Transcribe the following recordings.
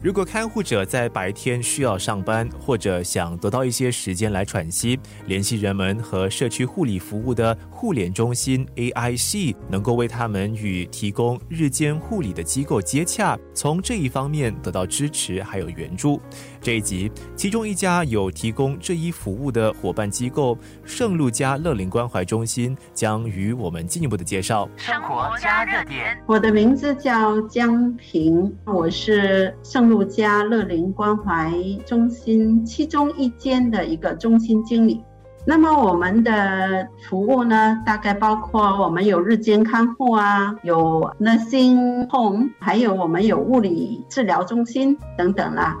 如果看护者在白天需要上班，或者想得到一些时间来喘息，联系人们和社区护理服务的护联中心 AIC，能够为他们与提供日间护理的机构接洽，从这一方面得到支持还有援助。这一集，其中一家有提供这一服务的伙伴机构圣路加乐龄关怀中心，将与我们进一步的介绍。生活加热点，我的名字叫江平，我是圣。陆家乐龄关怀中心其中一间的一个中心经理。那么我们的服务呢，大概包括我们有日间看护啊，有 nursing home，还有我们有物理治疗中心等等啦。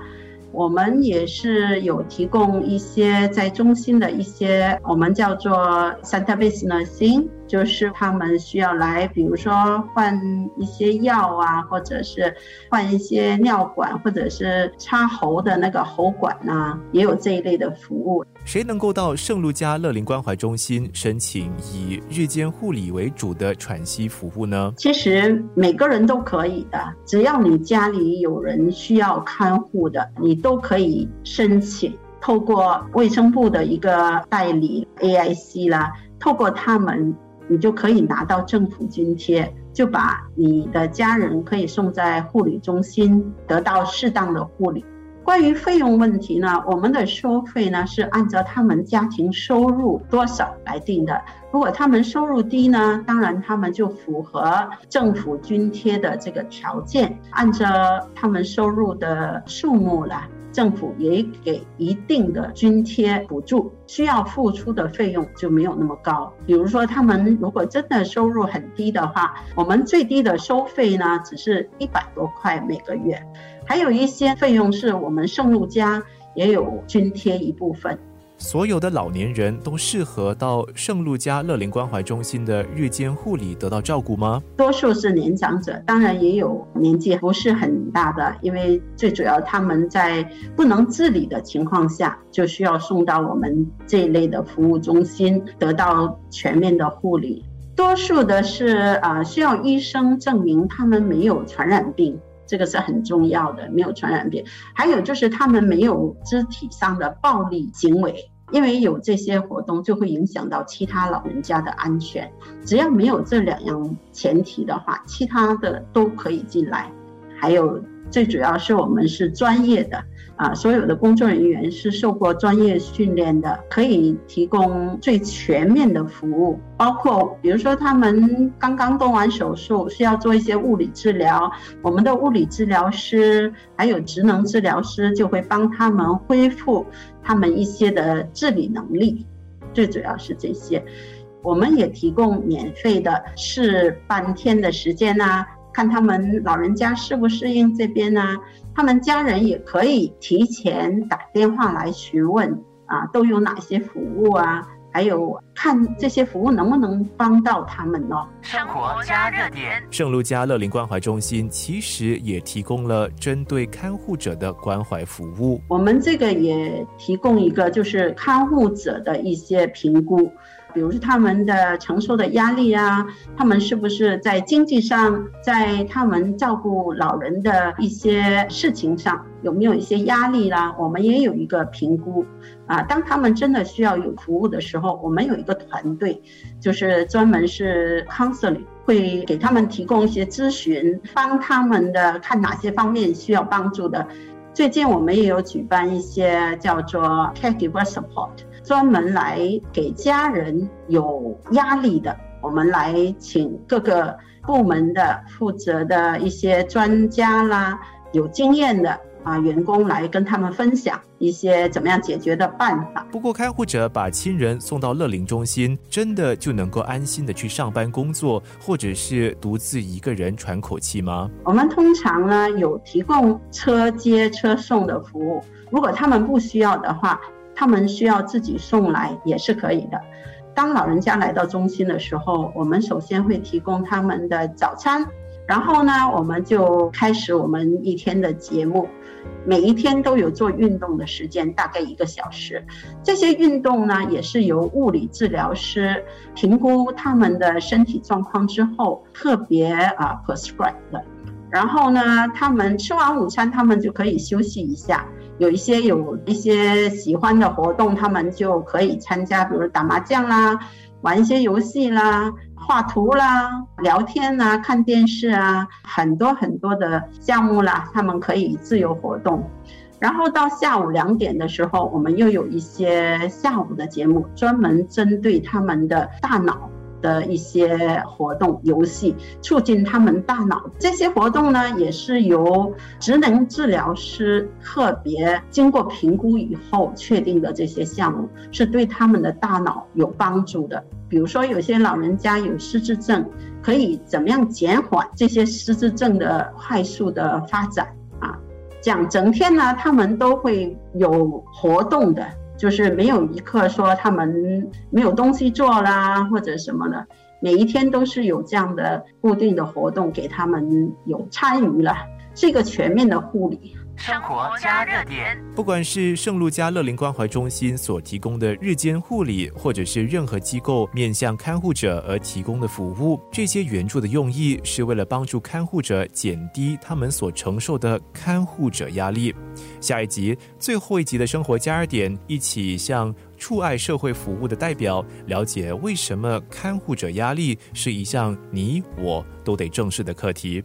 我们也是有提供一些在中心的一些我们叫做 center based nursing。就是他们需要来，比如说换一些药啊，或者是换一些尿管，或者是插喉的那个喉管呐，也有这一类的服务。谁能够到圣路加乐龄关怀中心申请以日间护理为主的喘息服务呢？其实每个人都可以的，只要你家里有人需要看护的，你都可以申请。透过卫生部的一个代理 AIC 啦，透过他们。你就可以拿到政府津贴，就把你的家人可以送在护理中心，得到适当的护理。关于费用问题呢，我们的收费呢是按照他们家庭收入多少来定的。如果他们收入低呢，当然他们就符合政府津贴的这个条件，按照他们收入的数目来。政府也给一定的津贴补助，需要付出的费用就没有那么高。比如说，他们如果真的收入很低的话，我们最低的收费呢，只是一百多块每个月。还有一些费用是我们圣路家也有津贴一部分。所有的老年人都适合到圣路加乐龄关怀中心的日间护理得到照顾吗？多数是年长者，当然也有年纪不是很大的，因为最主要他们在不能自理的情况下，就需要送到我们这一类的服务中心得到全面的护理。多数的是啊，需要医生证明他们没有传染病。这个是很重要的，没有传染病。还有就是他们没有肢体上的暴力行为，因为有这些活动就会影响到其他老人家的安全。只要没有这两样前提的话，其他的都可以进来。还有最主要是我们是专业的。啊，所有的工作人员是受过专业训练的，可以提供最全面的服务，包括比如说他们刚刚动完手术，需要做一些物理治疗，我们的物理治疗师还有职能治疗师就会帮他们恢复他们一些的自理能力，最主要是这些，我们也提供免费的试半天的时间呐。看他们老人家适不适应这边呢？他们家人也可以提前打电话来询问啊，都有哪些服务啊？还有看这些服务能不能帮到他们呢？生活加热点，圣路加乐龄关怀中心其实也提供了针对看护者的关怀服务。我们这个也提供一个就是看护者的一些评估。比如说他们的承受的压力啊，他们是不是在经济上，在他们照顾老人的一些事情上有没有一些压力啦？我们也有一个评估啊。当他们真的需要有服务的时候，我们有一个团队，就是专门是 counseling，会给他们提供一些咨询，帮他们的看哪些方面需要帮助的。最近我们也有举办一些叫做 caregiver support。专门来给家人有压力的，我们来请各个部门的负责的一些专家啦，有经验的啊员工来跟他们分享一些怎么样解决的办法。不过，看护者把亲人送到乐龄中心，真的就能够安心的去上班工作，或者是独自一个人喘口气吗？我们通常呢有提供车接车送的服务，如果他们不需要的话。他们需要自己送来也是可以的。当老人家来到中心的时候，我们首先会提供他们的早餐，然后呢，我们就开始我们一天的节目。每一天都有做运动的时间，大概一个小时。这些运动呢，也是由物理治疗师评估他们的身体状况之后特别啊 prescribe 的。然后呢，他们吃完午餐，他们就可以休息一下。有一些有一些喜欢的活动，他们就可以参加，比如打麻将啦，玩一些游戏啦，画图啦，聊天啦，看电视啊，很多很多的项目啦，他们可以自由活动。然后到下午两点的时候，我们又有一些下午的节目，专门针对他们的大脑。的一些活动、游戏，促进他们大脑。这些活动呢，也是由职能治疗师特别经过评估以后确定的。这些项目是对他们的大脑有帮助的。比如说，有些老人家有失智症，可以怎么样减缓这些失智症的快速的发展啊？这样整天呢，他们都会有活动的。就是没有一刻说他们没有东西做啦，或者什么的，每一天都是有这样的固定的活动给他们有参与了，是一个全面的护理。生活加热点，不管是圣路加乐龄关怀中心所提供的日间护理，或者是任何机构面向看护者而提供的服务，这些援助的用意是为了帮助看护者减低他们所承受的看护者压力。下一集最后一集的生活加热点，一起向触爱社会服务的代表了解为什么看护者压力是一项你我都得正视的课题。